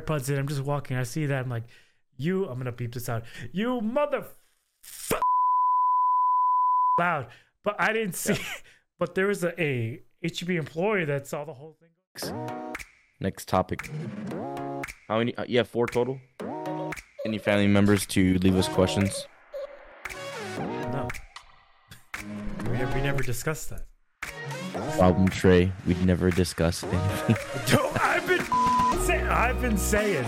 AirPods in. I'm just walking. I see that. I'm like, you. I'm gonna beep this out. You mother. Loud, but I didn't see. But there was a, a HEB employee that saw the whole thing. Next topic. How many? Uh, you have four total. Any family members to leave us questions? No, we never, we never discussed that. Problem Trey. We'd never discuss anything. I've been say, I've been saying.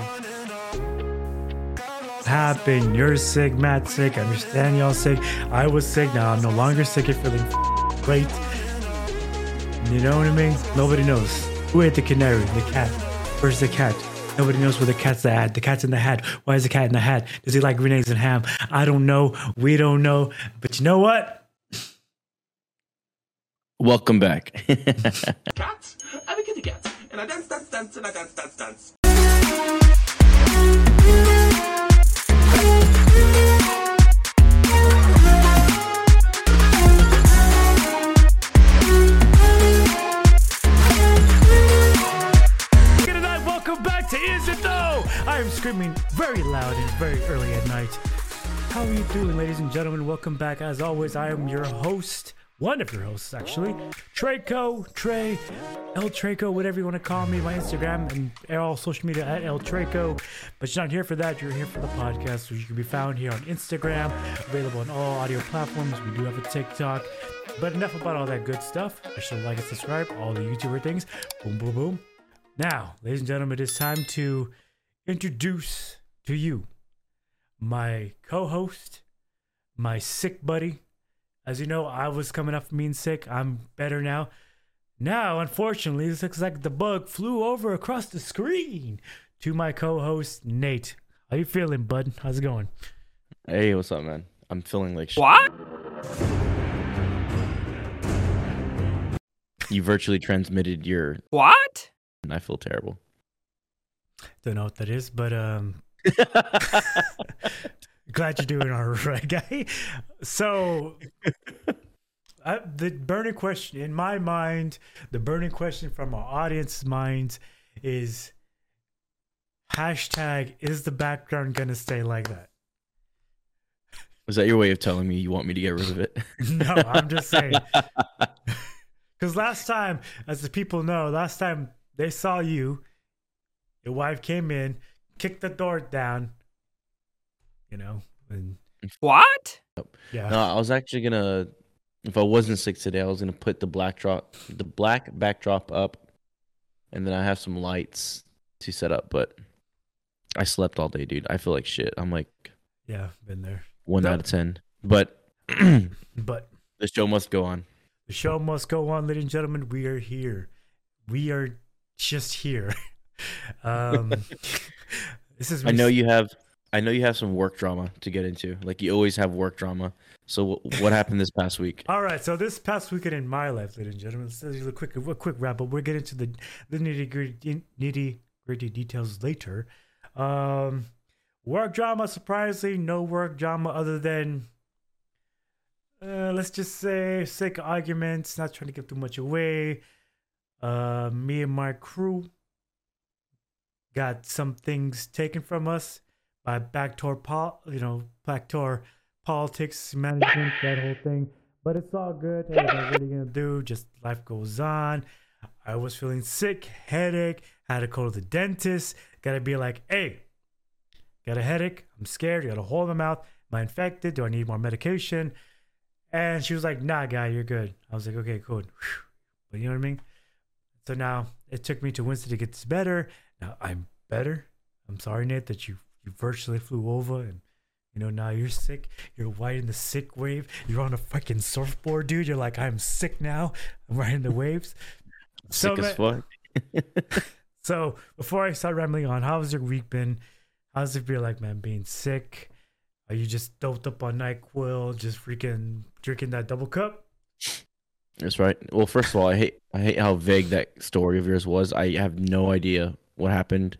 Happen, you're sick, Matt's sick, I understand y'all sick. I was sick, now I'm no longer sick, you're feeling great. You know what I mean? Nobody knows. Who ate the canary? The cat. Where's the cat? Nobody knows where the cat's at. The cat's in the hat. Why is the cat in the hat? Does he like grenades and ham? I don't know. We don't know. But you know what? Welcome back. cat. I'm a kitty cat. And I dance, dance, dance, and I dance, dance, dance. Good night. Welcome back to Is It Though? I am screaming very loud and very early at night. How are you doing, ladies and gentlemen? Welcome back. As always, I am your host, one of your hosts, actually, Traco, Trey, El Traco, whatever you want to call me. My Instagram and all social media at El Traco. But you're not here for that. You're here for the podcast, which you can be found here on Instagram, available on all audio platforms. We do have a TikTok. But enough about all that good stuff. I should like and subscribe, all the YouTuber things. Boom, boom, boom. Now, ladies and gentlemen, it is time to introduce to you my co host, my sick buddy. As you know, I was coming up from being sick. I'm better now. Now, unfortunately, this looks like the bug flew over across the screen to my co host, Nate. How you feeling, bud? How's it going? hey, what's up, man? I'm feeling like shit. What? You virtually transmitted your. What? And I feel terrible. Don't know what that is, but um, glad you're doing all right, guy. So, I, the burning question in my mind, the burning question from our audience minds is hashtag is the background gonna stay like that? Is that your way of telling me you want me to get rid of it? No, I'm just saying. Because last time, as the people know, last time they saw you, your wife came in, kicked the door down, you know, and What? yeah. No, I was actually gonna. If I wasn't sick today, I was gonna put the black drop, the black backdrop up, and then I have some lights to set up. But I slept all day, dude. I feel like shit. I'm like Yeah, been there. one No. out of ten. But but the show must go on. the show must go on, ladies and gentlemen. We are here. We are just here. um, this is. I know you have. I know you have some work drama to get into. Like you always have work drama. So wh- what happened this past week? All right, so this past weekend in my life, ladies and gentlemen, let's do a quick, a quick wrap up. We're getting into the the nitty gritty, nitty gritty details later. Um, work drama, surprisingly, no work drama other than, uh, let's just say, sick arguments. Not trying to give too much away. Uh, me and my crew got some things taken from us by backdoor pol, you know, backdoor politics, management, that whole thing. But it's all good. Hey, what are you gonna do? Just life goes on. I was feeling sick, headache, had to go to the dentist. Gotta be like, hey, got a headache, I'm scared, You got a hole in the mouth, am I infected? Do I need more medication? And she was like, nah, guy, you're good. I was like, okay, cool. But you know what I mean? So now it took me to Wednesday to get this better. Now I'm better. I'm sorry, Nate, that you you virtually flew over and you know now you're sick. You're riding the sick wave. You're on a fucking surfboard, dude. You're like, I'm sick now. I'm riding the waves. So, Sick as ma- fuck. so before I start rambling on, how's your week been? How's it feel like, man, being sick? Are you just doped up on NyQuil, just freaking drinking that double cup? That's right. Well, first of all, I hate I hate how vague that story of yours was. I have no idea what happened.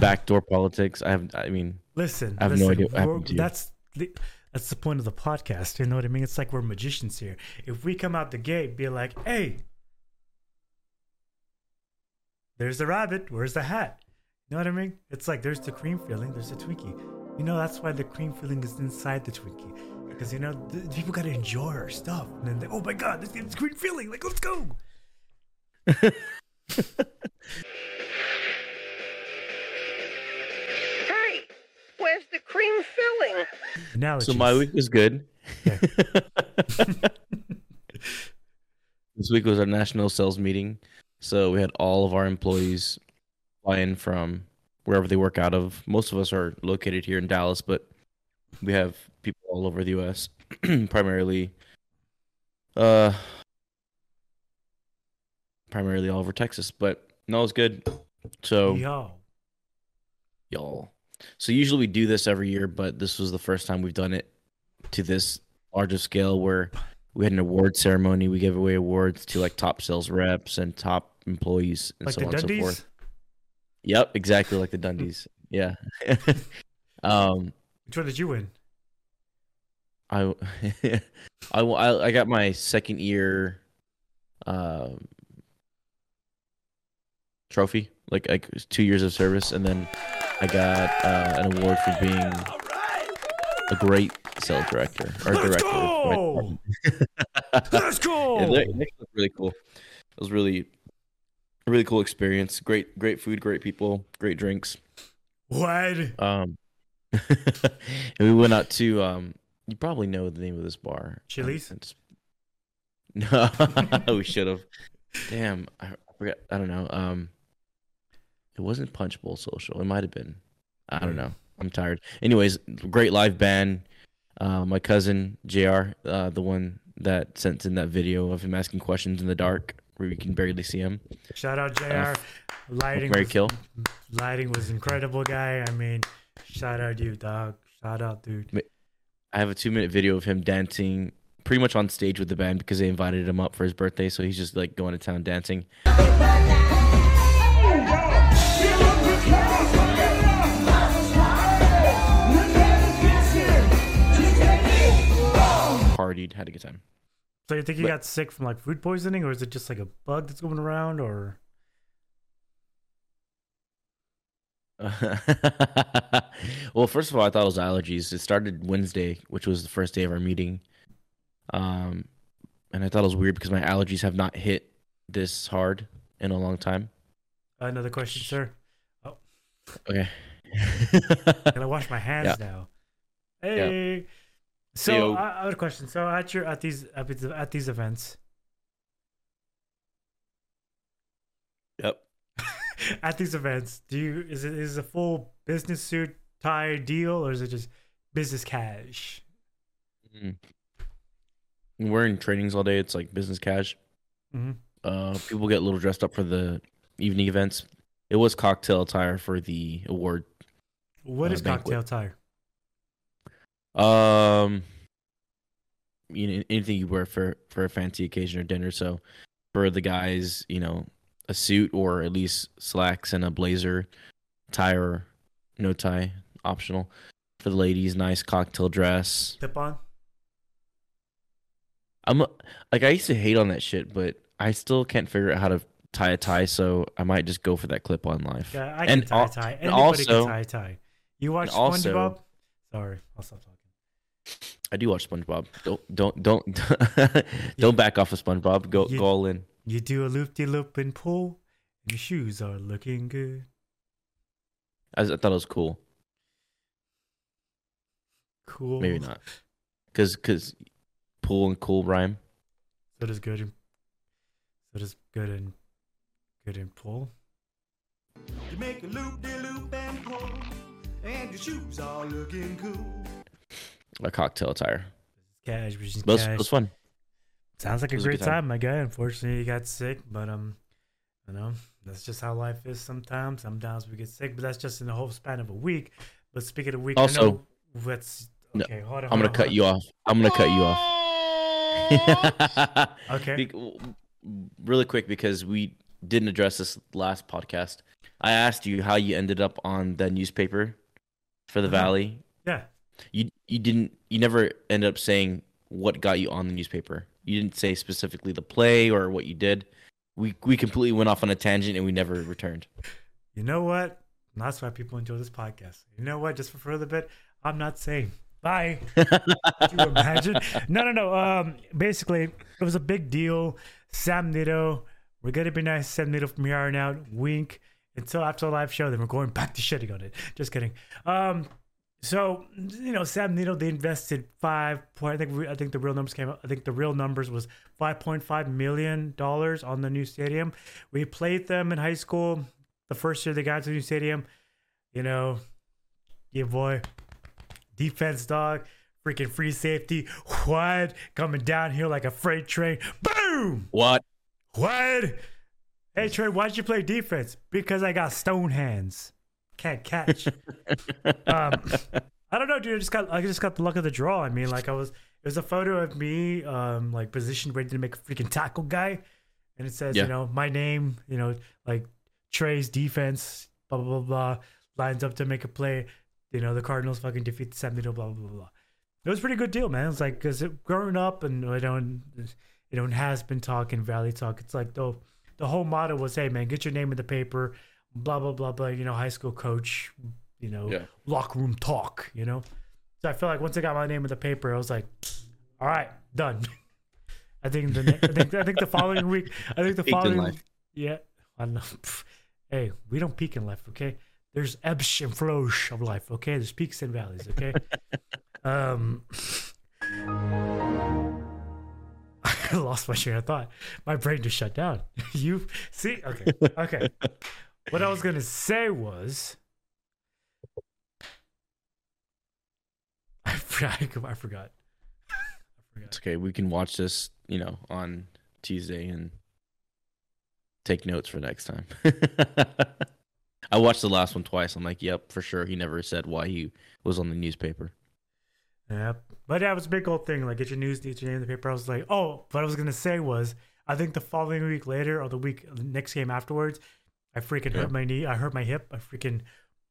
Backdoor politics. I have. I mean, Listen, I have no idea what happened to you. That's the, that's the point of the podcast. You know what I mean? It's like we're magicians here. If we come out the gate, be like, "Hey, there's the rabbit. Where's the hat?" You know what I mean? It's like there's the cream filling, there's the Twinkie. You know that's why the cream filling is inside the Twinkie. Because you know the, people gotta enjoy our stuff. And then they, oh my god, this is cream filling. Like let's go. where's the cream filling? Now So my week was good. Yeah. this week was our national sales meeting. So we had all of our employees fly in from wherever they work out of. Most of us are located here in Dallas, but we have people all over the US, primarily uh primarily all over Texas, but no, it's good. So Yo. y'all. So usually we do this every year, but this was the first time we've done it to this larger scale where we had an award ceremony. We gave away awards to like top sales reps and top employees and Like so on and so forth. Yep, exactly like the Dundies. yeah. um Which one did you win? I, I I I got my second year um trophy, like like two years of service, and then I got uh, an award for being a great sales director or Let's director. go! Let's go. Yeah, they look really cool. It was really really cool experience. Great great food, great people, great drinks. what? Um, and we went out to um. You probably know the name of this bar. Chili's? Um, No, we should have. Damn, I, I forgot. I don't know. Um, it wasn't Punch Bowl Social. It might have been. I don't know. I'm tired. Anyways, great live band. Uh, my cousin Jr. Uh, the one that sent in that video of him asking questions in the dark where you can barely see him. Shout out JR. Uh, lighting Mary was, Kill. lighting was incredible, guy. I mean, shout out you, dog. Shout out, dude. I have a two minute video of him dancing pretty much on stage with the band because they invited him up for his birthday. So he's just like going to town dancing. Partied, had a good time. So you think you But- got sick from like food poisoning, or is it just like a bug that's going around, or well, first of all, I thought it was allergies. It started Wednesday, which was the first day of our meeting. Um, and I thought it was weird because my allergies have not hit this hard in a long time. another question, sir? Oh. Okay. Gotta wash my hands now. Hey. So Heyo. I, I have a question. So at your at these at these, at these events, yep. at these events, do you is it is it a full business suit tie deal, or is it just business cash? Mm. We're in trainings all day. It's like business cash. hmm Uh, people get a little dressed up for the evening events. It was cocktail attire for the award. What Uh, is banquet. cocktail tire? Um, you know, anything you wear for for a fancy occasion or dinner. So, for the guys, you know, a suit or at least slacks and a blazer, tie or no tie, optional. For the ladies, nice cocktail dress. Tip on? I'm like I used to hate on that shit, but I still can't figure out how to tie a tie, so I might just go for that clip on life. Yeah, I can And tie a tie. and Anybody also- can tie a tie. You watch and also- SpongeBob? Sorry, I'll stop talking. I do watch SpongeBob. Don't don't don't don't back off of SpongeBob. Go You- go all in. You do a loop de loop and pull, and your shoes are looking good. I, I thought it was cool. Cool. Maybe not, because because pool and cool rhyme. So does good and so does good and good and pull. You make a loop de loop and pull, and your shoes are looking cool. A cocktail attire. Cash, which is But it was, it cash. was fun. Sounds like a was a great time. time. my guy. Unfortunately, you got sick, but um, you know that's just how life is. Sometimes, sometimes we get sick, but that's just in the whole span of a week. But speaking of week, I Also- know what's No, okay. hold on, I'm hold gonna on, cut you off. I'm gonna cut you off. Okay. Really quick because we didn't address this last podcast. I asked you how you ended up on the newspaper for the Uh-huh. Valley. Yeah. You you didn't you never ended up saying what got you on the newspaper. You didn't say specifically the play or what you did. We we completely went off on a tangent and we never returned. You know what? And that's why people enjoy this podcast. You know what? Just for further bit, I'm not saying. Bye. You imagine? No, no, no. Um, basically, it was a big deal. Sam Nitto, we're gonna be nice. Sam Nitto from here on out. Wink. Until after the live show, then we're going back to shitting on it. Just kidding. Um, so you know, Sam Nitto, they invested five point. I think we- I think the real numbers came out. I think the real numbers was five point five million dollars on the new stadium. We played them in high school. The first year they got to the new stadium, you know, yeah, boy, defense dog, freaking free safety, what coming down here like a freight train, boom, What? what? Hey Trey, why'd you play defense? Because I got stone hands, can't catch. um, I don't know, dude. I just got I just got the luck of the draw. I mean, like I was. It was a photo of me, um, like positioned ready to make a freaking tackle guy, and it says, Yeah. you know, my name, you know, like Trey's defense, blah blah blah blah, lines up to make a play. You know, the Cardinals fucking defeat the San Diego, blah blah blah blah. It was a pretty good deal, man. It's like because it, growing up and I don't, you know, has been talking Valley talk. It's like the the whole motto was, hey man, get your name in the paper, blah blah blah blah. You know, high school coach, you know, Yeah. locker room talk. You know, so I feel like once I got my name in the paper, I was like, all right, done. I think the ne- I think I think the following week, I think the Peaked in following life. yeah, I know. Hey, we don't peak in life, okay? There's ebbs and flows of life, okay? There's peaks and valleys, okay? um, I lost my train of thought. My brain just shut down. you see? Okay, okay. What I was gonna say was, I forgot. I forgot. I forgot. It's okay. We can watch this, you know, on Tuesday and take notes for next time. I watched the last one twice. I'm like, yep, for sure. He never said why he was on the newspaper. Yeah, but yeah, it was a big old thing. Like, get your news, get your name in the paper. I was like, oh, what I was gonna say was, I think the following week later or the week, the next game afterwards, I freaking Yeah. hurt my knee. I hurt my hip. I freaking,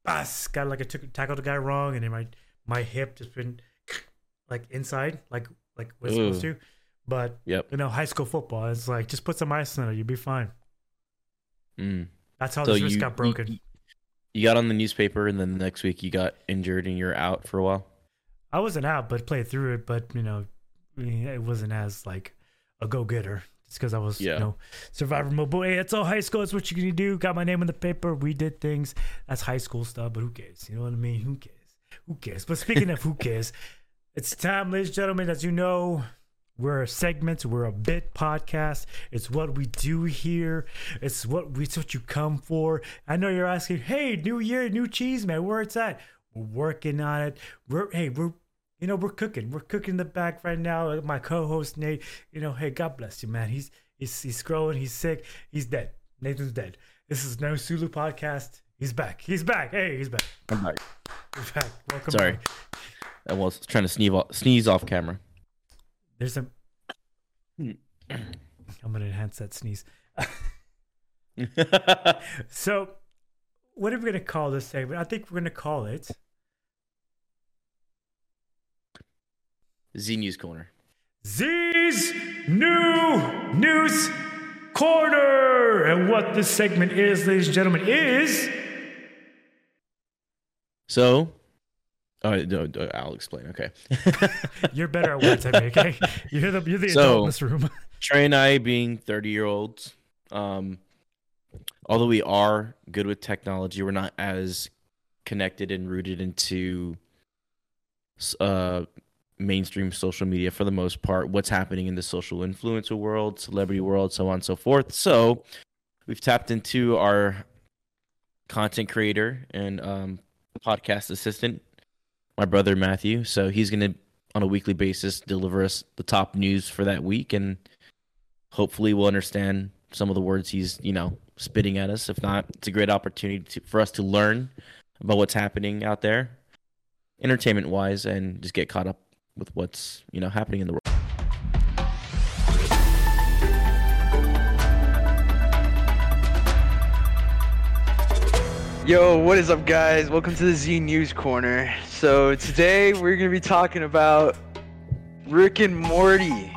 bas, got like I took tackled the guy wrong, and then my my hip just been like inside, like like was supposed Ooh. to. But Yep. you know, high school football, it's like just put some ice on it, you'll be fine. Mm. That's how So this wrist got broken. You, you got on the newspaper, and then the next week you got injured, and you're out for a while. I wasn't out, but played through it. But you know, it wasn't as like a go getter. Just because I was, Yeah. you know, survivor mode. But hey, it's all high school. It's what you're gonna do. Got my name in the paper. We did things. That's high school stuff. But who cares? You know what I mean? Who cares? Who cares? But speaking of who cares, it's time, ladies and gentlemen. As you know, we're a segment. We're a bit podcast. It's what we do here. It's what we. It's what you come for. I know you're asking, hey, new year, new cheese, man. Where it's at? We're working on it. We're hey, we're you know we're cooking. We're cooking the back right now. My co-host Nate. You know, hey, God bless you, man. He's he's he's growing. He's sick. He's dead. Nathan's dead. This is no Sulu podcast. He's back. He's back. Hey, he's back. I'm back. He's back. Welcome. Sorry. back. I was trying to sneeze off, sneeze off camera. There's some. Hmm. I'm gonna enhance that sneeze. So, what are we gonna call this segment? I think we're gonna call it Z News Corner. Z's New News Corner. And what this segment is, ladies and gentlemen, is So, oh, no, no, I'll explain. Okay. you're better at words than me, okay? You're the you're the So- adult in this room. Trey and I, being 30 year olds, um, although we are good with technology, we're not as connected and rooted into uh, mainstream social media for the most part. What's happening in the social influencer world, celebrity world, so on and so forth. So we've tapped into our content creator and um, podcast assistant, my brother Matthew. So he's going to, on a weekly basis, deliver us the top news for that week and hopefully we'll understand some of the words he's you know spitting at us if not it's a great opportunity to, for us to learn about what's happening out there entertainment wise and just get caught up with what's you know happening in the world Yo, what is up, guys? Welcome to the Z News Corner. So today we're gonna be talking about Rick and Morty.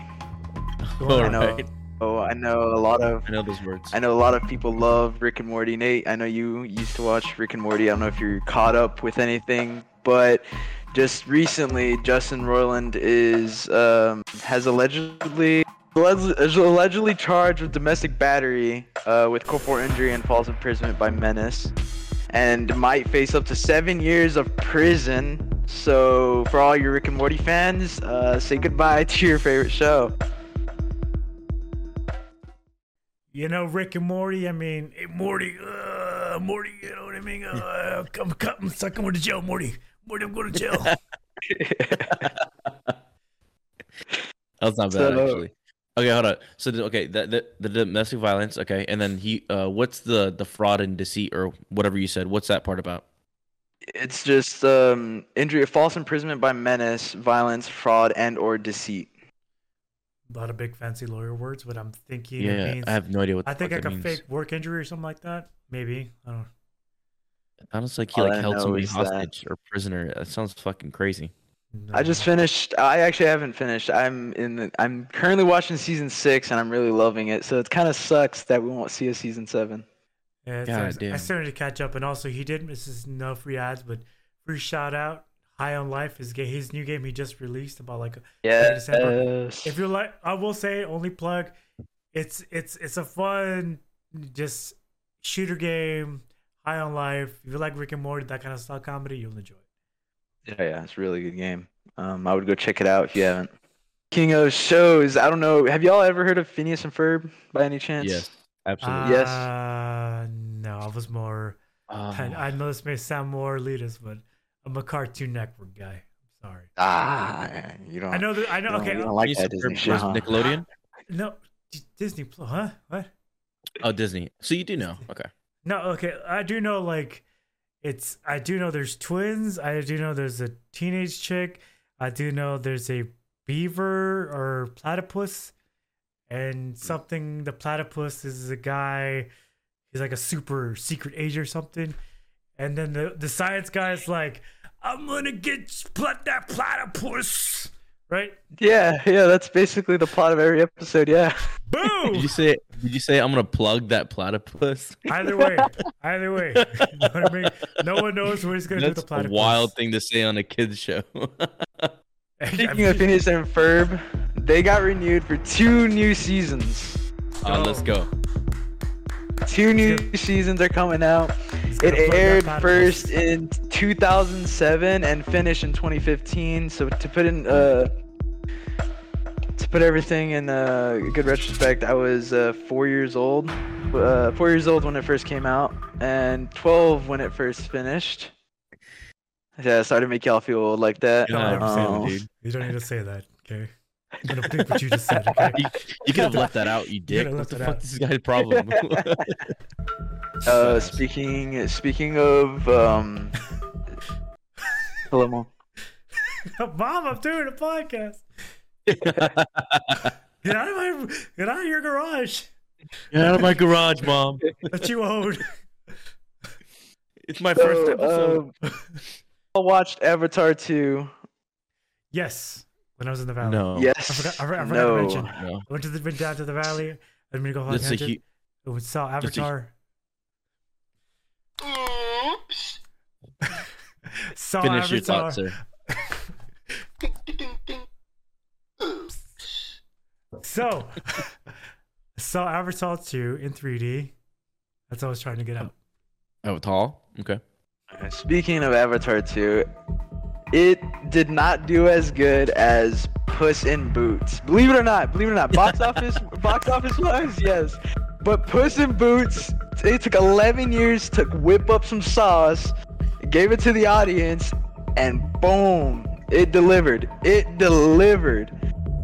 Go on. I know. Alright. Oh, I know a lot of I know those words. I know a lot of people love Rick and Morty. Nate, I know you used to watch Rick and Morty. I don't know if you're caught up with anything, but just recently, Justin Roiland is um, has allegedly is allegedly charged with domestic battery uh, with corporal injury and false imprisonment by menace, and might face up to seven years of prison. So, for all your Rick and Morty fans, uh, say goodbye to your favorite show. You know, Rick and Morty. I mean, hey, Morty, uh, Morty. You know what I mean? Uh, come, come, suck him to jail, Morty. Morty, I'm going to jail. That's not bad So- actually. Okay, hold on. So the- okay, the, the the domestic violence. Okay, and then he. Uh, what's the the fraud and deceit or whatever you said? What's that part about? It's just um, injury, false imprisonment by menace, violence, fraud, and or deceit. a lot of big fancy lawyer words, but I'm thinking Yeah, it means. I have no idea what. I think fuck like that a means. fake work injury or something like that. Maybe I don't. Know. Sounds like he All like I held know somebody is that- hostage or prisoner. That sounds fucking crazy. I just finished. I actually haven't finished. I'm in. The, I'm currently watching season six, and I'm really loving it. So it kind of sucks that we won't see a season seven. Yeah, God I, I damn. started to catch up, and also he did. This is no free ads, but free shout out. High on Life is ga- his new game he just released about like Yeah. December. if you like i will say only plug it's it's it's a fun just shooter game high on life if you like rick and morty that kind of style comedy you'll enjoy it Yeah, yeah, it's a really good game. Um, I would go check it out if you haven't. King of shows. I don't know. Have y'all ever heard of Phineas and Ferb by any chance? Yes, absolutely. Yes. uh no i was more Oh, I, I know this may sound more elitist but i'm a cartoon network guy i'm sorry Ah, you don't. i know that i You know don't, okay you don't like that Disney Ferb shit, huh? Nickelodeon. no D- disney plus huh what Oh, Disney. So you do know? Okay. No, okay. I do know like it's I do know there's twins. I do know there's a teenage chick. I do know there's a beaver or platypus and something the platypus is a guy he's like a super secret agent or something. And then the the science guy is like I'm to get plat that platypus, right? Yeah, yeah, that's basically the plot of every episode. Yeah. Did you say? Did you say I'm gonna plug that platypus? either way, either way. You know what I mean? No one knows what he's going to do with That's the a platypus. wild thing to say on a kids show. Speaking of Phineas and Ferb, they got renewed for two new seasons. Uh, let's go. Two new seasons are coming out. It gonna plug that aired first in 2007 and finished in 2015. So to put in uh to put everything in uh, good retrospect, I was uh, four years old. Uh, four years old when it first came out, and 12 when it first finished. Yeah, sorry to make y'all feel old like that. You don't, God have Um, that, dude. you don't need to say that, okay? I'm gonna think what you just said, okay? You, you could have left that out, you dick. could've What the fuck out. is this guy's problem? Uh, speaking speaking of um, hello, mom. Mom, I'm doing a podcast. Get out of my get out of your garage Get out of my garage, mom. that you own. It's my first So, episode. um, I watched Avatar 2. Yes, when I was in the valley. no. Yes. I forgot, I forgot, I forgot no. to mention. No. I went to the went down to the valley. I'm gonna go hog That's a tangent. hu- We saw that's a hu- Avatar. saw Finish your Avatar. thought, sir. So, saw Avatar 2 in 3D. That's what I was trying to get out. Oh, oh, tall. Okay. Speaking of Avatar 2, it did not do as good as Puss in Boots. Believe it or not, believe it or not, box office, box office wise, yes. But Puss in Boots, it took 11 years to whip up some sauce, gave it to the audience, and boom, it delivered. It delivered.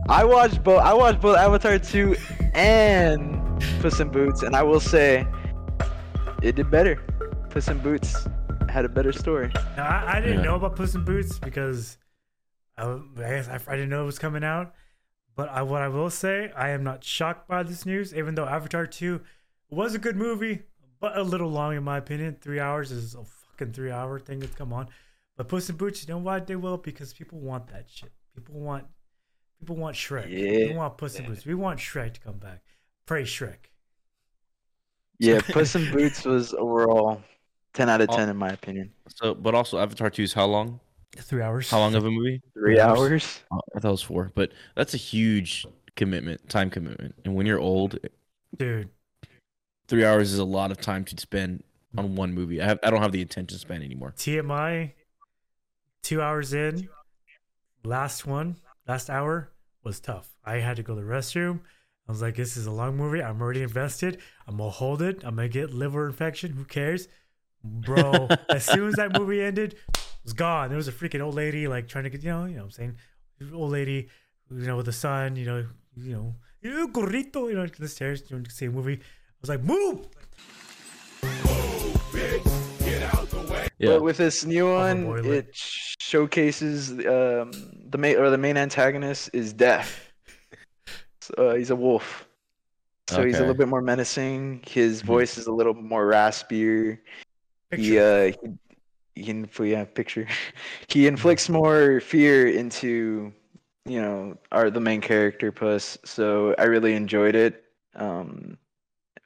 I watched both. I watched both Avatar 2 and Puss in Boots, and I will say, it did better. Puss in Boots had a better story. Now, I, I didn't Yeah. know about Puss in Boots because I guess I, I didn't know it was coming out. But I, what I will say, I am not shocked by this news, even though Avatar 2 was a good movie, but a little long in my opinion. Three hours is a fucking three hour thing. that's Come on. But Puss in Boots, you know why they will? Because people want that shit. People want people want Shrek. Yeah. They want Puss in Boots. We want Shrek to come back. Pray Shrek. Yeah, Puss in Boots was overall 10 out of 10 in my opinion. So, but also Avatar 2 is how long? Three hours. How long of a movie? Three hours. hours. Oh, I thought it was four, but that's a huge commitment, time commitment. And when you're old, Dude, three hours is a lot of time to spend on one movie. I have, I don't have the attention span anymore. TMI, two hours in, last one, last hour was tough. I had to go to the restroom. I was like, this is a long movie. I'm already invested. I'm to hold it. I'm to get liver infection. Who cares? Bro, as soon as that movie ended, it was gone. There was a freaking old lady, like, trying to get, you know, you know what I'm saying? Old lady, you know, with a son, you know, you know, you gorrito, you know, the stairs, you know, to see a movie. I was like, move! Yeah. But with this new one, boiler. it showcases um, the main or the main antagonist is Death. So, uh, he's a wolf, so he's a little bit more menacing. His Mhm. voice is a little more raspier. He Picture. uh, he, he inf- yeah, picture. he inflicts more fear into you know our the main character Puss. So I really enjoyed it. Um,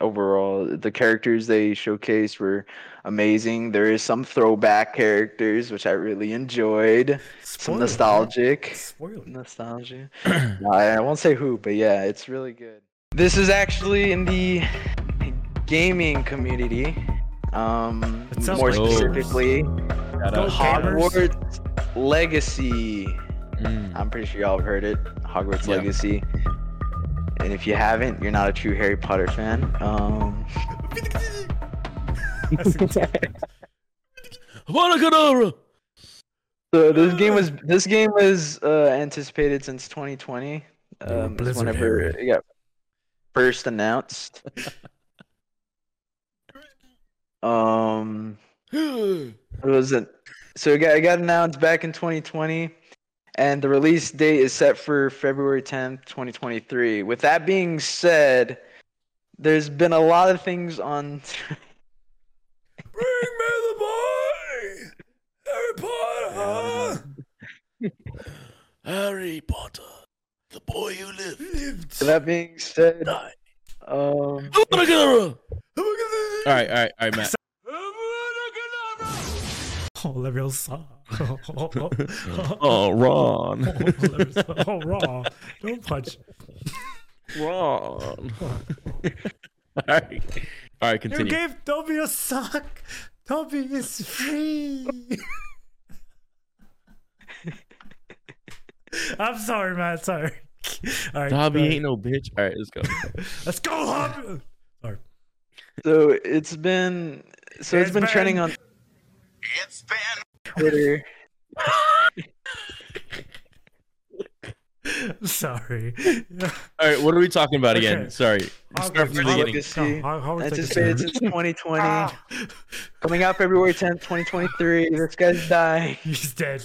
overall, the characters they showcased were amazing. There is some throwback characters which I really enjoyed. Some nostalgic Spoiler. nostalgia. No, I won't say who, but yeah, it's really good. This is actually in the gaming community. Um, more specifically, Shout Go out. gamers. Hogwarts Legacy. Mm. I'm pretty sure y'all have heard it. Hogwarts Yeah. Legacy. And if you haven't, you're not a true Harry Potter fan. Um, That's so this game was this game was uh, anticipated since 2020. You're Um, is Blizzard whenever Harry. it got first announced. Um, it was a, so it got, it got announced back in 2020, and the release date is set for February 10th, 2023. With that being said, there's been a lot of things on. Bring me the boy, Harry Potter. Harry Potter, the boy who lived. Lived. that being said, died. um, All right, all right, all right, Matt. Oh, Leviosa. Oh, Ron. Leviosa. Oh, raw. Don't punch. Ron. all right, all right, You continue. gave Dobby a sock. Dobby is free. I'm sorry, man. Sorry. All right. Dobby go ain't no bitch. All right, let's go. Let's go, Hobby. Sorry. so it's been so it's It's been trending been- on. Twitter. Sorry. All right, what are we talking about again? Okay. Sorry. Start from the Hogwarts beginning. Legacy. No, Hog- Hogwarts Anticipated since 2020. Ah, Coming out February 10th, 2023. This guy's dying. he's dead.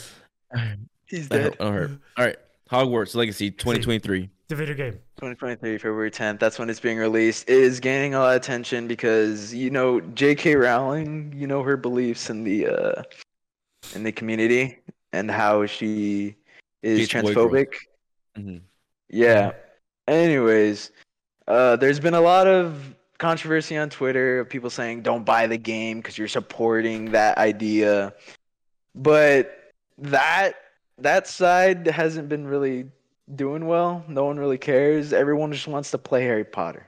He's dead. that hurt. All right, Hogwarts Legacy 2023. It's a video game. 2023, February 10th. That's when it's being released. It is gaining a lot of attention because you know J.K. Rowling. You know her beliefs in the uh, in the community and how she is Hates boy girls. transphobic. Mhm. Yeah. Anyways, uh, there's been a lot of controversy on Twitter of people saying don't buy the game because you're supporting that idea, but that that side hasn't been really doing well. No one really cares. Everyone just wants to play Harry Potter.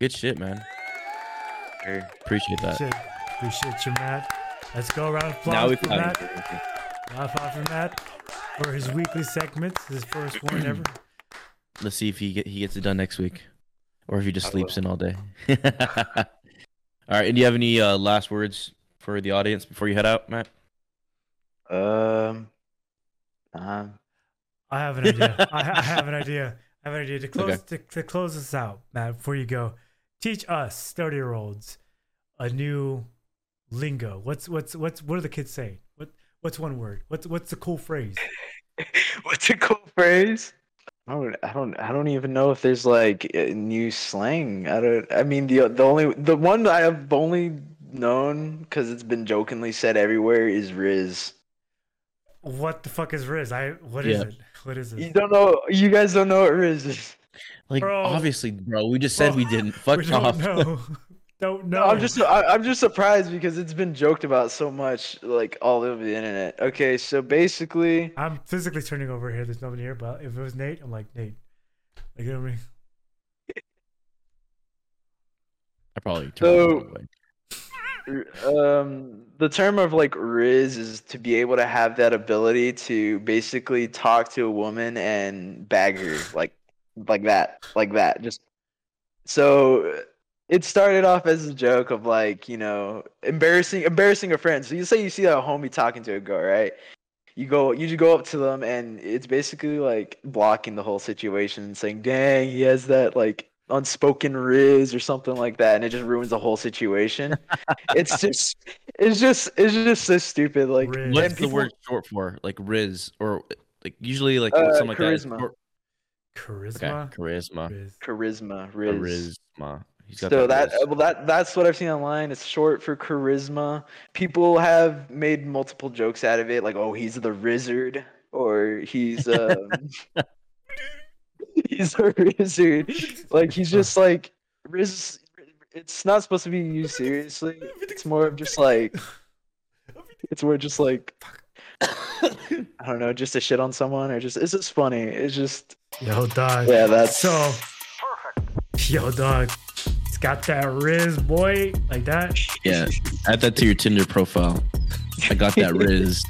Good shit, man. Sure. Appreciate that. Shit. Appreciate you, Matt. Let's go around of applause Now we for found Matt. Round of applause for Matt for his weekly segments. His first one ever. Let's see if he get, he gets it done next week, or if he just I sleeps will. in all day. all right, and do you have any uh, last words for the audience before you head out, Matt? Um. Um. I have an idea. I, ha- I have an idea. I have an idea to close Okay. to, to close this out, Matt. Before you go, teach us thirty year olds a new lingo. What's what's what's what are the kids saying? What what's one word? What's what's the cool phrase? What's a cool phrase? I don't, I don't, I don't even know if there's like a new slang. I don't. I mean, the the only the one I have only known because it's been jokingly said everywhere is Riz. What the fuck is Riz? I what is Yeah. it? What is it? You don't know. You guys don't know what Riz is. Like Bro. obviously, bro. We just said we didn't. Fuck we don't off. know. don't know. No, I'm just I, I'm just surprised because it's been joked about so much, like all over the internet. Okay, so basically, I'm physically turning over here. There's nobody here, but if it was Nate, I'm like Nate. Like you know what I mean? I probably turned So- um, the term of like Riz is to be able to have that ability to basically talk to a woman and bag her like like that, like that. Just so it started off as a joke of like you know embarrassing embarrassing a friend. So you say you see a homie talking to a girl, right? You go you just go up to them and it's basically like blocking the whole situation and saying, "Dang, he has that like unspoken riz or something like that," and it just ruins the whole situation. it's just it's just it's just so stupid. Like Riz. and What's the word short for? Like Riz or like usually like Uh, something like that. is charisma. short- Charisma. Okay, charisma. Riz. charisma, riz. Charisma. He's got So that riz. well that that's what I've seen online. It's short for charisma. People have made multiple jokes out of it, like oh he's the Rizzard or he's um he's a Rizzard. Like he's just like Riz. It's not supposed to be used seriously. It's more of just like it's more just like I don't know, just to shit on someone or just it's just funny. It's just Yo, dog. yeah, that's So, perfect. yo, dog. It's got that Riz, boy, like that. yeah. Add that to your Tinder profile. I got that Riz.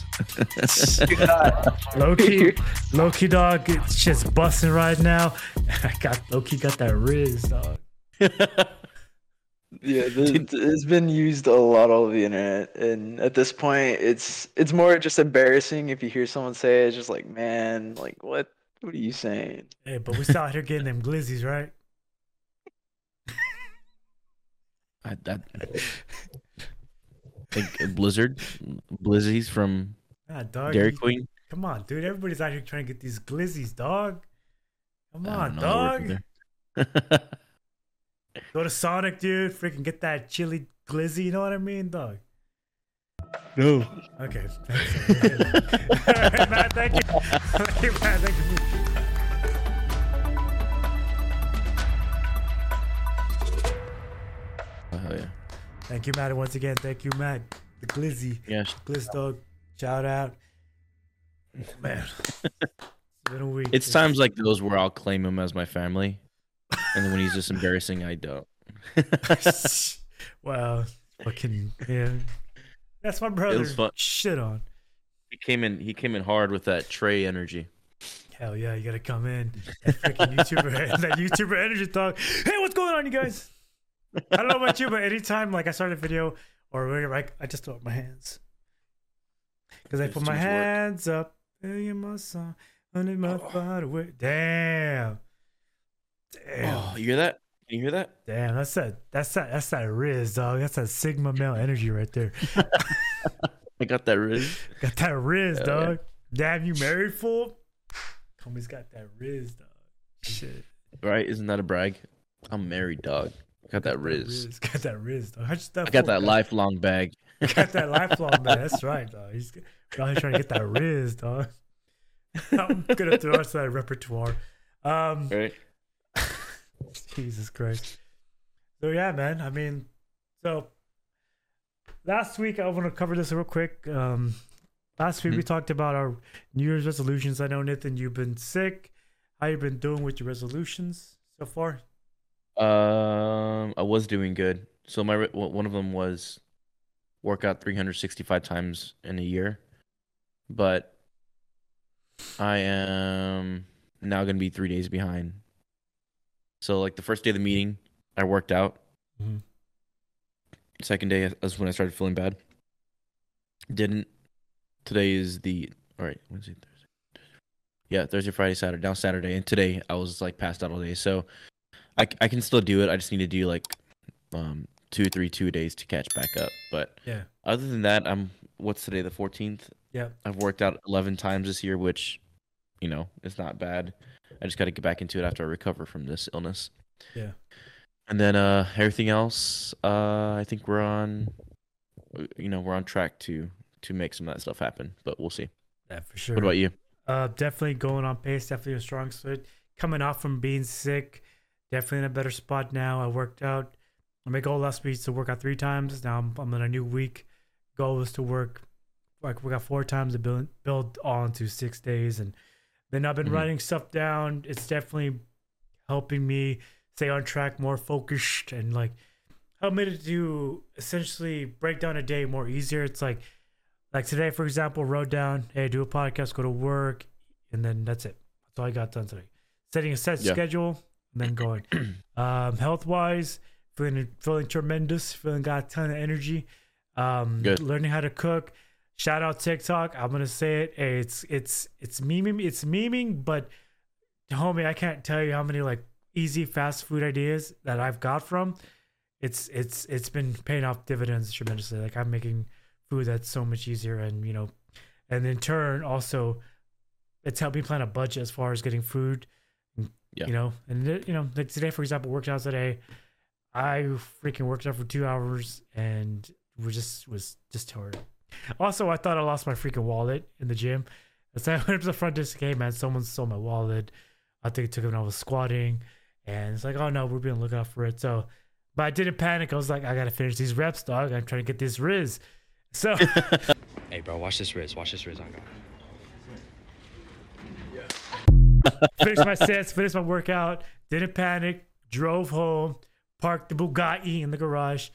Loki, Loki dog. It's just busting right now. I got low key, got that Riz, dog. Yeah, th- it's been used a lot all over the internet, and at this point, it's it's more just embarrassing if you hear someone say it. It's just like, man, like what? What are you saying? Hey, but we still out here getting them glizzies, right? I, that, like Blizzard, Blizzies from Ah, dog. Dairy you- Queen. Come on, dude. Everybody's out here trying to get these glizzies, dog. Come on, know dog. Go to Sonic, dude. Freaking get that chili glizzy. You know what I mean, dog? no. Okay. All right, Matt, thank you. Thank you, Matt. Thank you. Thank you, Matt. Once again, thank you, Matt. The glizzy. Yeah. sh- Glizz dog. Shout out. Man. It's been a week. It's times like those where I'll claim him as my family, and then when he's just embarrassing, I don't. wow. Fucking yeah. That's my brother. Shit on. he came in. He came in hard with that Trey energy. Hell yeah, you gotta come in. That freaking YouTuber, that YouTuber energy talk. Hey, what's going on, you guys? I don't know about you, but anytime like I start a video or whatever, I, I just throw up my hands because I put my much work. hands up. Hey, my son, under my oh. body weight. Damn, damn, Oh, you hear that? Can you hear that? damn. That's that. That's that. That's that Riz, dog. That's that Sigma male energy right there. I got that Riz. Got that Riz, Hell yeah. dog. Damn, you married fool? Homie's got that Riz, dog. Shit. Right? Isn't that a brag? I'm married, dog. Got that Riz. Got that Riz, dog. How'd I got that fool lifelong bag. Got that lifelong, man. That's right, dog. He's here trying to get that Riz, dog. I'm gonna throw us that repertoire. Um, Right? Jesus Christ. So yeah, man. I mean, so last week I want to cover this real quick. Um, last week we talked about our New Year's resolutions. I know Nathan, you've been sick. How you been doing with your resolutions so far? Um, I was doing good. So my re- one of them was work out 365 times in a year, but I am now gonna be three days behind. So like the first day of the meeting, I worked out. Mhm. Second day is when I started feeling bad. Didn't. Today is the all right. Wednesday, Thursday. Yeah, Thursday, Friday, Saturday. Now Saturday, and today I was like passed out all day. So I, I can still do it. I just need to do like um two, three, two days to catch back up. But Yeah. other than that, I'm what's today, the 14th. Yeah. I've worked out 11 times this year, which you know is not bad. I just got to get back into it after I recover from this illness. Yeah. And then uh everything else, uh I think we're on uh, you know we're on track to to make some of that stuff happen. But we'll see. Yeah, for sure. What about you? Uh, definitely going on pace. Definitely a strong suit. Coming off from being sick, definitely in a better spot now. I worked out. My goal last week was to work out three times. Now I'm, I'm in a new week. Goal was to work like we got four times to build build on to six days, and then I've been Mhm. writing stuff down. It's definitely helping me stay on track, more focused, and like help me to do essentially break down a day more easier. It's like like today, for example, wrote down, hey, do a podcast, go to work, and then that's it. That's all I got done today. Setting a set Yeah. schedule, and then going. um, health wise, feeling feeling tremendous, feeling got a ton of energy. Um, Good. learning how to cook. Shout out TikTok. I'm gonna say it. Hey, it's it's it's memeing. It's memeing, but homie, I can't tell you how many like easy fast food ideas that I've got from. It's it's it's been paying off dividends tremendously. Like I'm making food that's so much easier, and you know, and in turn also, it's helped me plan a budget as far as getting food. Yeah. You know, and it- you know, like today, for example, worked out today. I freaking worked out for two hours and was just was just tired. Also, I thought I lost my freaking wallet in the gym. So I went up to the front desk, hey man, someone stole my wallet. I think it took it when I was squatting. And it's like, oh no, we're being look out for it. So but I didn't panic. I was like, I gotta finish these reps, dog. I'm trying to get this Riz. So Hey, bro, watch this wrist. Watch this wrist. I got. Finished my sets, finished my workout, didn't panic, drove home, parked the Bugatti in the garage.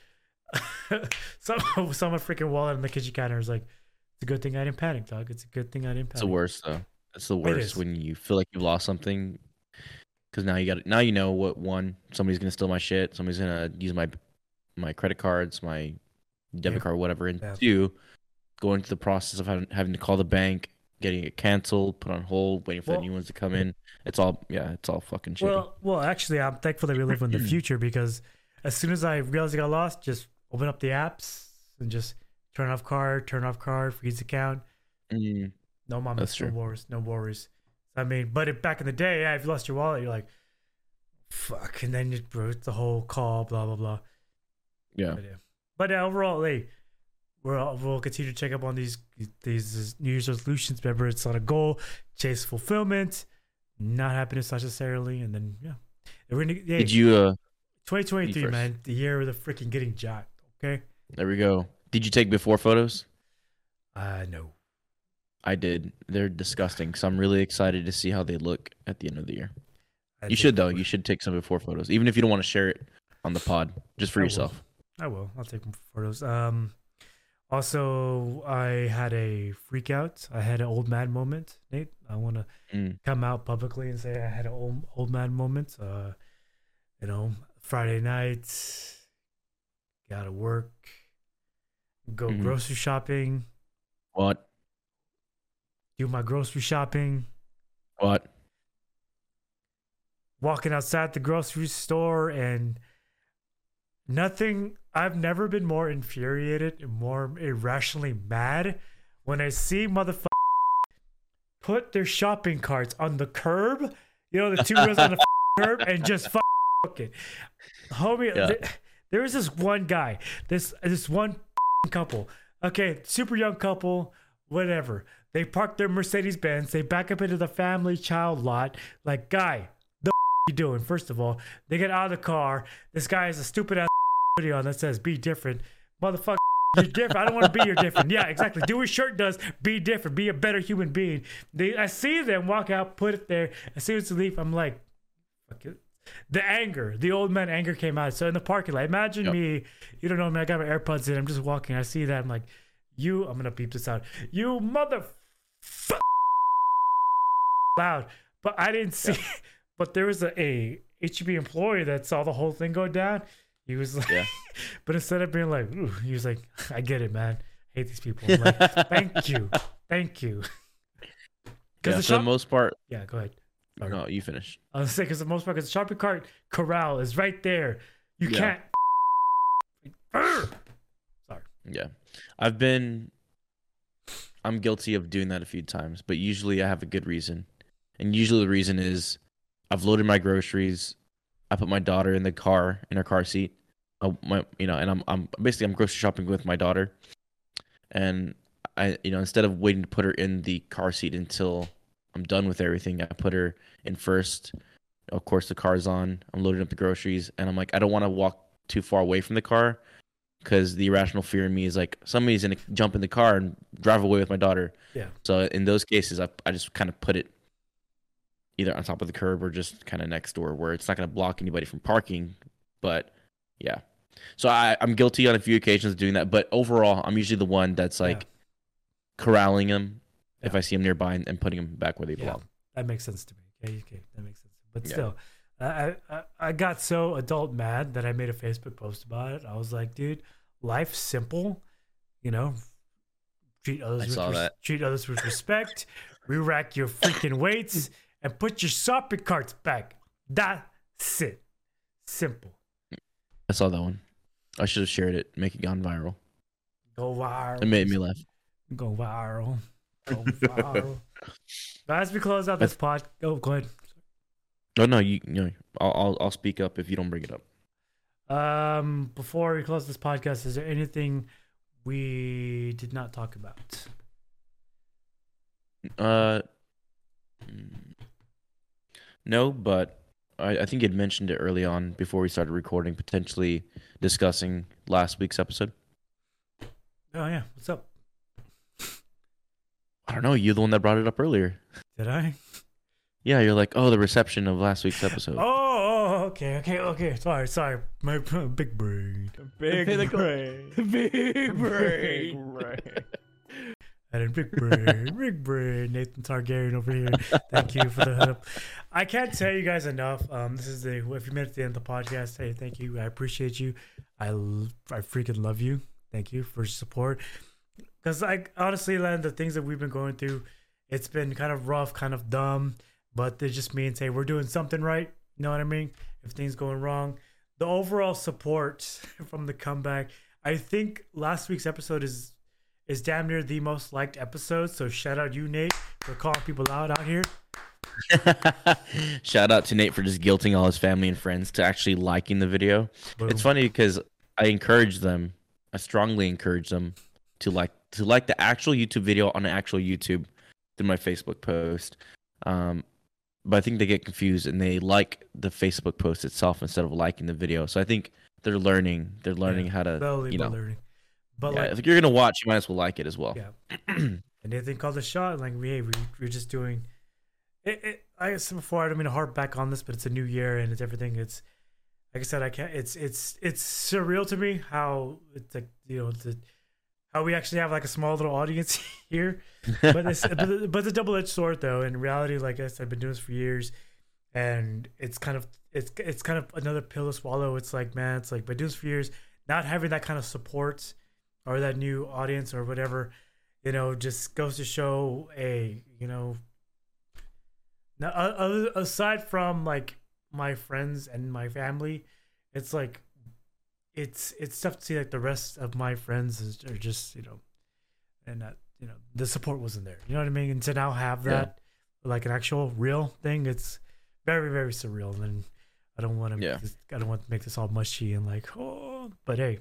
some someone freaking wallet in the kitchen counter was like, It's a good thing I didn't panic, dog. It's a good thing I didn't panic. It's the worst though. It's the worst is. when you feel like you've lost something. Because now you got it. now you know what one somebody's gonna steal my shit. Somebody's gonna use my my credit cards, my debit Yeah. card, whatever. And Yeah. two, going through the process of having, having to call the bank, getting it canceled, put on hold, waiting for Well- the new ones to come in. It's all yeah, it's all fucking shitty. Well, well, actually, I'm thankful that we live in the future because as soon as I realized I got lost, just open up the apps and just turn off card, turn off card, freeze account. Mm, No mom, no true. worries, no worries. I mean, but if back in the day, yeah, if you lost your wallet, you're like, fuck, and then you wrote the whole call, blah blah blah. yeah. But, yeah. but uh, overall, hey, we'll we'll continue to check up on these these New Year's resolutions. Remember, it's not a goal, chase fulfillment, not happiness necessarily, and then yeah, And we're gonna, hey, Did you uh 2023, man, the year of the freaking getting jacked. Okay, there we go. Did you take before photos? uh no, I did. They're disgusting. So I'm really excited to see how they look at the end of the year. I You should though. You should take some before photos, even if you don't want to share it on the pod, just for I will. yourself. I will. I'll take photos. Um, also, I had a freak out. I had an old man moment, Nate. I want to Mm. come out publicly and say I had an old, old man moment. Uh, you know, Friday night, gotta work, go Mhm. grocery shopping, What? do my grocery shopping, What? walking outside the grocery store and nothing I've never been more infuriated and more eh, irrationally mad when I see motherfuckers put their shopping carts on the curb, you know, the two wheels on the curb and just fuck it. Homie, Yeah. th- there was this one guy, this this one couple. Okay, super young couple, whatever. They park their Mercedes Benz, they back up into the family child lot. Like, guy, the you doing? First of all, they get out of the car. This guy is a stupid ass hoodie on that says "Be different." Motherfucker, you're different. I don't want to be your different. Yeah, exactly. Do what shirt does. Be different. Be a better human being. They, I see them walk out, put it there. As soon as they leave, I'm like, fuck it. The anger, the old man anger came out. So in the parking lot, imagine Yep. me. You don't know me. I got my AirPods in. I'm just walking. I see that. I'm like, you. I'm gonna beep this out. You mother. Loud, but I didn't see. But there was a, a HEB employee that saw the whole thing go down. He was like, Yeah. but instead of being like, Ooh, he was like, I get it, man. I hate these people. I'm like, thank you, thank you. Yeah, Because for the shop, the most part. yeah, go ahead. Sorry. No, you finish. I was say because the most part, because the shopping cart corral is right there. You Yeah. can't. Sorry. Yeah, I've been. I'm guilty of doing that a few times, but usually I have a good reason, and usually the reason is I've loaded my groceries. I put my daughter in the car in her car seat, uh, my you know, and I'm I'm basically I'm grocery shopping with my daughter, and I you know instead of waiting to put her in the car seat until I'm done with everything, I put her in first. Of course, the car's on. I'm loading up the groceries, and I'm like, I don't want to walk too far away from the car because the irrational fear in me is like somebody's gonna jump in the car and drive away with my daughter. Yeah. So in those cases, I I just kind of put it either on top of the curb or just kind of next door where it's not gonna block anybody from parking. But yeah, so I I'm guilty on a few occasions of doing that, but overall, I'm usually the one that's like Yeah. corralling them if I see them nearby and, and putting them back where they Yeah, belong. that makes sense to me. Okay, okay, that makes sense. But Yeah. still, I, I I got so adult mad that I made a Facebook post about it. I was like, dude, life's simple, you know. Treat others I with saw res- that. treat others with respect. re-rack your freaking weights and put your shopping carts back. That's it. Simple. I saw that one. I should have shared it, make it gone viral. Go viral. It made me laugh. Go viral. Go viral. As we close out this pod, oh, go ahead. No, no, you, you know, I'll, I'll I'll speak up if you don't bring it up. Um, before we close this podcast, is there anything we did not talk about? Uh, no, but I, I think you'd mentioned it early on before we started recording, potentially discussing last week's episode. Oh yeah, what's up? I don't know. You're the one that brought it up earlier. Did I? Yeah, you're like, oh, the reception of last week's episode. Oh, oh, okay, okay, okay. Sorry, sorry. My big brain. Big brain. Big brain. And big brain, big brain. Nathan Targaryen over here. Thank you for the help. I can't tell you guys enough. Um, this is the if you made it to the end of the podcast. Hey, thank you. I appreciate you. I I freaking love you. Thank you for support. Because like honestly, Len, the things that we've been going through, it's been kind of rough, kind of dumb. But it just means hey, we're doing something right. You know what I mean? If things going wrong, the overall support from the comeback. I think last week's episode is is damn near the most liked episode. So shout out you, Nate, for calling people out out here. Shout out to Nate for just guilting all his family and friends to actually liking the video. Boom. It's funny because I encourage them, I strongly encourage them to like to like the actual YouTube video on the actual YouTube through my Facebook post. Um, but I think they get confused and they like the Facebook post itself instead of liking the video. So I think they're learning. They're learning Yeah, how to, you know, learning. But yeah, like, if you're gonna watch, you might as well like it as well. Yeah. and Nathan called the shot. Like we, hey, we we're just doing. It, it, I said before, I don't mean to harp back on this, but it's a new year and it's everything. It's like I said, I can't. It's it's it's surreal to me how it's like you know the how we actually have like a small little audience here. but it's but, but it's a double edged sword though. In reality, like I said, I've been doing this for years, and it's kind of it's it's kind of another pill to swallow. It's like man, it's like by doing this for years, not having that kind of support or that new audience or whatever, you know, just goes to show a you know. Now, aside from like my friends and my family, it's like it's it's tough to see like the rest of my friends is, are just you know, and that you know the support wasn't there. You know what I mean? And to now have Yeah. that like an actual real thing, it's very very surreal. And I don't want to Yeah. this, I don't want to make this all mushy and like oh, but hey,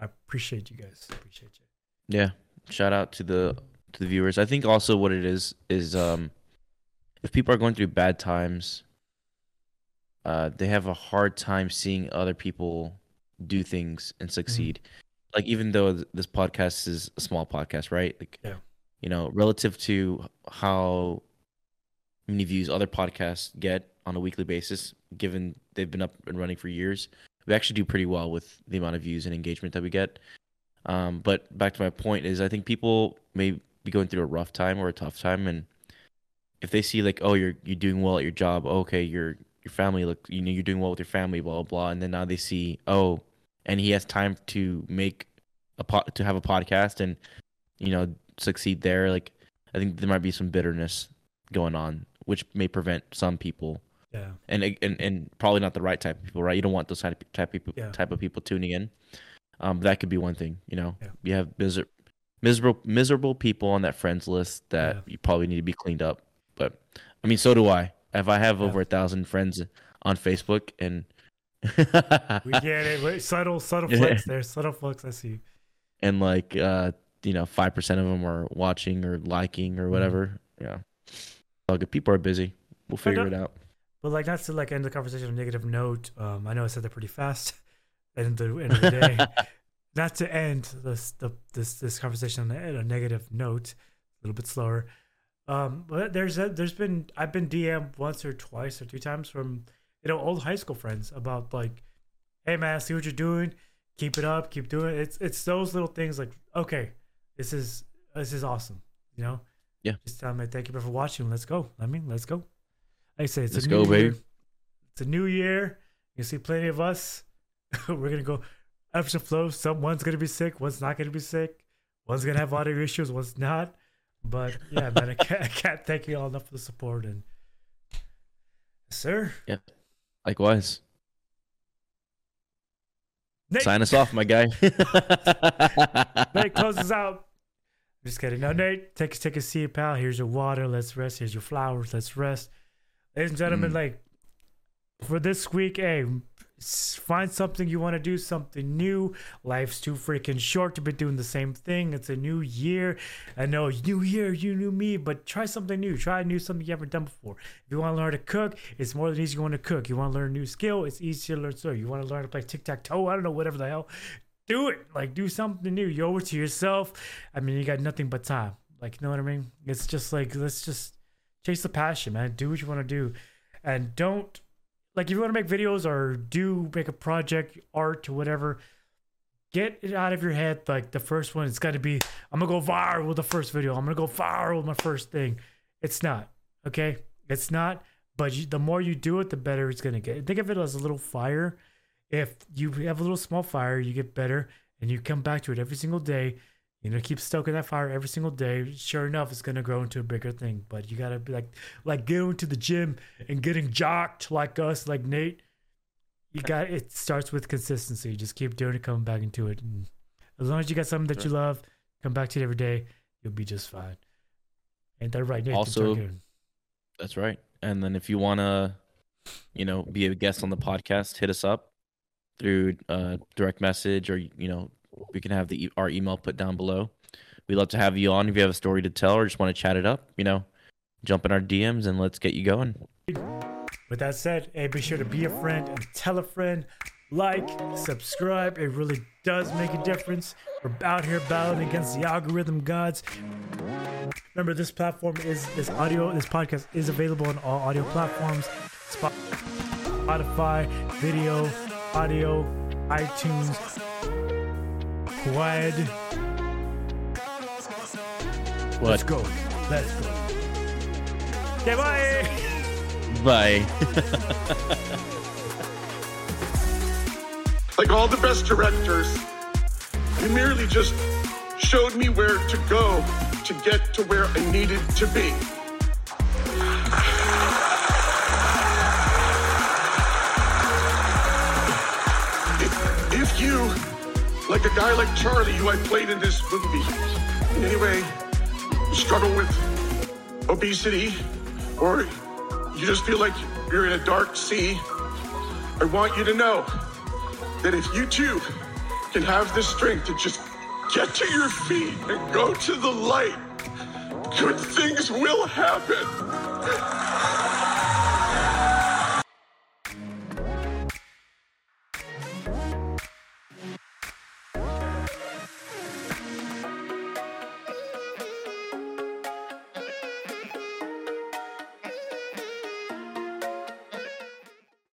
I appreciate you guys. appreciate you. Yeah. Shout out to the to the viewers. I think also what it is is um if people are going through bad times, uh they have a hard time seeing other people do things and succeed. Like even though th- this podcast is a small podcast, right? Like Yeah. you know, relative to how many views other podcasts get on a weekly basis, given they've been up and running for years, we actually do pretty well with the amount of views and engagement that we get. Um, but back to my point is, I think people may be going through a rough time or a tough time, and if they see like, oh, you're you're doing well at your job, oh, okay, your your family look, you know, you're doing well with your family, blah blah blah, and then now they see, oh, and he has time to make a pot to have a podcast and you know succeed there. Like, I think there might be some bitterness going on, which may prevent some people Yeah. and and and probably not the right type of people, right? You don't want those type of, type of people Yeah. type of people tuning in. Um, that could be one thing, you know. Yeah. You have miser- miserable miserable people on that friends list that Yeah. you probably need to be cleaned up. But I mean, so do I. If I have over a thousand friends on Facebook and We get it. Wait, subtle, subtle flex there. Subtle flex. I see. and like uh you know five percent of them are watching or liking or whatever. Yeah, all good. People are busy. We'll figure it out. But like not to like end the conversation on a negative note. Um, I know I said that pretty fast. At the end of the day, not to end this the, this this conversation on a, negative note, a little bit slower. Um, but there's a, there's been I've been DM once or twice or three times from you know old high school friends about like, hey man, I see what you're doing, keep it up, keep doing it. It's it's those little things like okay, this is this is awesome, you know. Yeah. Just tell me thank you for watching. Let's go. I mean, let's go. Like I say, it's Let's a go, new year. babe. It's a new year. You see plenty of us. We're gonna go ebbs and flows. Someone's gonna be sick. One's not gonna be sick. One's gonna have audio issues. One's not. But yeah, man, I can't, I can't thank you all enough for the support and sir. Yeah. Likewise. Nate, Sign us off, my guy. Nate closes out. Just kidding. No, Nate, take take a seat, pal. Here's your water. Let's rest. Here's your flowers. Let's rest. Ladies and gentlemen, Mm. like for this week, hey, find something you want to do, something new. Life's too freaking short to be doing the same thing. It's a new year. I know, new year, you knew me, but try something new. Try new something you haven't done before. If you want to learn to cook, it's more than easy. You want to cook. You want to learn a new skill, it's easy to learn. So you want to learn to play tic tac toe. I don't know, whatever the hell do it. Like do something new. You owe it to yourself. I mean, you got nothing but time. Like, you know what I mean? It's just like let's just chase the passion, man. Do what you want to do, and don't like if you want to make videos or do make a project, art or whatever. Get it out of your head. Like the first one, it's got to be. I'm gonna go viral with the first video. I'm gonna go viral with my first thing. It's not okay. It's not. But you, the more you do it, the better it's gonna get. Think of it as a little fire if you have a little small fire, you get better and you come back to it every single day. You know, keep stoking that fire every single day. Sure enough, it's gonna grow into a bigger thing. But you gotta be like, like going to the gym and getting jocked like us, like Nate. You got it. Starts with consistency. Just keep doing it, coming back into it. And as long as you got something that you love, come back to it every day. You'll be just fine. Ain't that right, Nate? Also- That's right. And then if you want to, you know, be a guest on the podcast, hit us up through uh, direct message or, you know, we can have the our email put down below. We'd love to have you on if you have a story to tell or just want to chat it up, you know, jump in our DMs and let's get you going. With that said, hey, be sure to be a friend and tell a friend. Like, subscribe. It really does make a difference. We're out here battling against the algorithm gods. Remember, this platform is this audio, this podcast is available on all audio platforms Spot- Spotify, video, audio, iTunes, Quad. Let's go. Let's go. Okay, bye. Bye. Like all the best directors, you merely just showed me where to go to get to where I needed to be. A guy like Charlie, who I played in this movie, in any way struggle with obesity, or you just feel like you're in a dark sea, I want you to know that if you too can have the strength to just get to your feet and go to the light, good things will happen.